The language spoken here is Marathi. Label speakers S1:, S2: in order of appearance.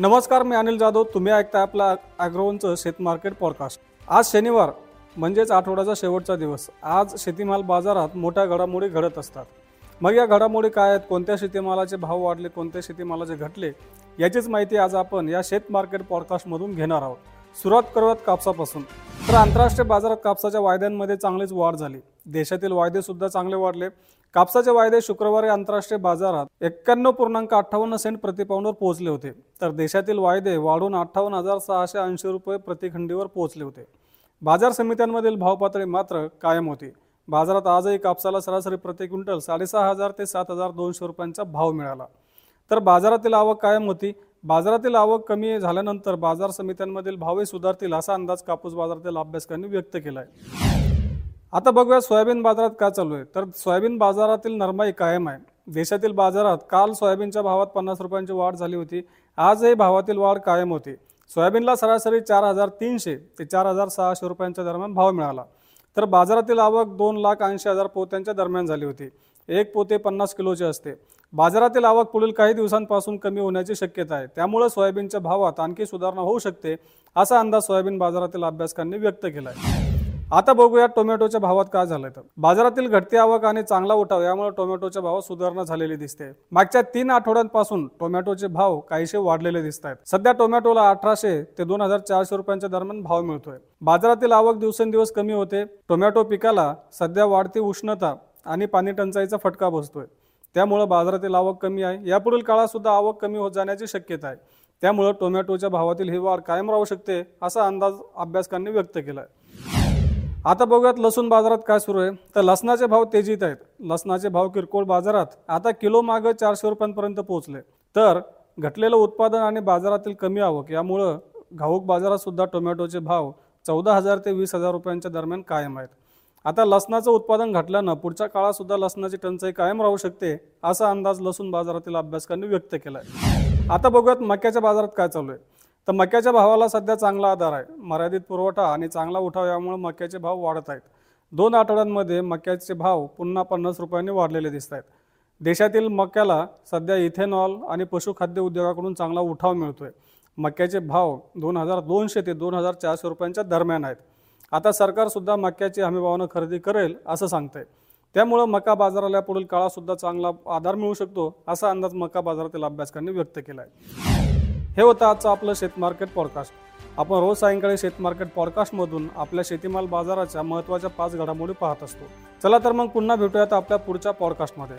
S1: नमस्कार मी अनिल जाधव. तुम्ही ऐकता आपला ॲग्रोवनचं शेत मार्केट पॉडकास्ट आज शनिवार म्हणजेच आठवड्याचा शेवटचा दिवस. आज शेतीमाल बाजारात मोठ्या घडामोडी घडत असतात. मग या घडामोडी काय आहेत? कोणत्या शेतीमालाचे भाव वाढले? कोणत्या शेतीमालाचे घटले? याचीच माहिती आज आपण या शेत मार्केट पॉडकास्टमधून घेणार आहोत. सुरुवात करूयात कापसापासून. तर आंतरराष्ट्रीय बाजारात कापसाच्या वायद्यांमध्ये चांगलीच वाढ झाली. देशातील वायदे सुद्धा चांगले वाढले. कापसाचे वायदे शुक्रवारी आंतरराष्ट्रीय बाजारात एक्क्याण्णव पूर्णांक अठ्ठावन्न सेंट प्रतिपाऊंडवर पोहोचले होते. तर देशातील वायदे वाढून अठ्ठावन्न हजार सहाशे ऐंशी रुपये प्रतिखंडीवर पोहोचले होते. बाजार समित्यांमधील भावपातळी मात्र कायम होती. बाजारात आजही कापसाला सरासरी प्रति क्विंटल साडेसहा हजार ते सात हजार दोनशे रुपयांचा भाव मिळाला. तर बाजारातील आवक कायम होती. बाजारातील आवक कमी झाल्यानंतर बाजार समित्यांमधील भावही सुधारतील असा अंदाज कापूस बाजारातील अभ्यासकांनी व्यक्त केला आहे आता बघूया सोयाबीन बाजारात काय चालू आहे. तर सोयाबीन बाजारातील नरमाई कायम आहे. देशातील बाजारात काल सोयाबीनच्या भावात पन्नास रुपयांची वाढ झाली होती. आजही भावातील वाढ कायम होती. सोयाबीनला सरासरी चार हजार तीनशे ते चार हजार सहाशे रुपयांच्या दरम्यान भाव मिळाला. तर बाजारातील आवक दोन लाख ऐंशी हजार पोत्यांच्या दरम्यान झाली होती. एक पोते पन्नास किलोचे असते. बाजारातील आवक पुढील काही दिवसांपासून कमी होण्याची शक्यता आहे. त्यामुळे सोयाबीनच्या भावात आणखी सुधारणा होऊ शकते असा अंदाज सोयाबीन बाजारातील अभ्यासकांनी व्यक्त केला आहे आता बघूया टोमॅटोच्या भावात काय झालंय तर. बाजारातील घटती आवक आणि चांगला उठाव यामुळे टोमॅटोच्या भावात सुधारणा झालेली दिसते. मागच्या तीन आठवड्यांपासून टोमॅटोचे भाव काहीसे वाढलेले दिसत आहेत. सध्या टोमॅटोला अठराशे ते दोन हजार चारशे रुपयांच्या दरम्यान भाव मिळतोय. बाजारातील आवक दिवसेंदिवस कमी होते. टोमॅटो पिकाला सध्या वाढती उष्णता आणि पाणी टंचाईचा फटका बसतोय. त्यामुळं बाजारातील आवक कमी आहे. यापुढील काळात सुद्धा आवक कमी होत जाण्याची शक्यता आहे. त्यामुळं टोमॅटोच्या भावातील ही वाढ कायम राहू शकते असा अंदाज अभ्यासकांनी व्यक्त केला आहे आता बघूयात लसूण बाजारात काय सुरू आहे. तर लसणाचे भाव तेजीत आहेत. लसणाचे भाव किरकोळ बाजारात आता किलो मागं चारशे रुपयांपर्यंत पोहोचले. तर घटलेलं उत्पादन आणि बाजारातील कमी आवक यामुळं घाऊक बाजारात सुद्धा टोमॅटोचे भाव चौदा हजार ते वीस हजार रुपयांच्या दरम्यान कायम आहेत. आता लसणाचं उत्पादन घटल्यानं पुढच्या काळात सुद्धा लसणाची टंचाई कायम राहू शकते असा अंदाज लसूण बाजारातील अभ्यासकांनी व्यक्त केला आहे आता बघूयात मक्याच्या बाजारात काय चालू आहे. तर मक्याच्या भावाला सध्या चांगला आधार आहे. मर्यादित पुरवठा आणि चांगला उठाव यामुळे मक्याचे भाव वाढत आहेत. दोन आठवड्यांमध्ये मक्याचे भाव पुन्हा पन्नास रुपयांनी वाढलेले दिसत आहेत. देशातील मक्याला सध्या इथेनॉल आणि पशुखाद्य उद्योगाकडून चांगला उठाव मिळतोय. मक्याचे भाव दोन हजार दोनशे ते दोन हजार चारशे रुपयांच्या दरम्यान आहेत. आता सरकारसुद्धा मक्याची हमीभावानं खरेदी करेल असं सांगतंय. त्यामुळं मका बाजाराला पुढील काळातसुद्धा चांगला आधार मिळू शकतो असा अंदाज मका बाजारातील अभ्यासकांनी व्यक्त केला आहे हे होतं आजचं आपलं शेत मार्केट पॉडकास्ट आपण रोज सायंकाळी शेत मार्केट पॉडकास्टमधून आपल्या शेतीमाल बाजाराच्या महत्त्वाच्या पाच घडामोडी पाहत असतो. चला तर मग पुन्हा भेटूयात आपल्या पुढच्या पॉडकास्टमध्ये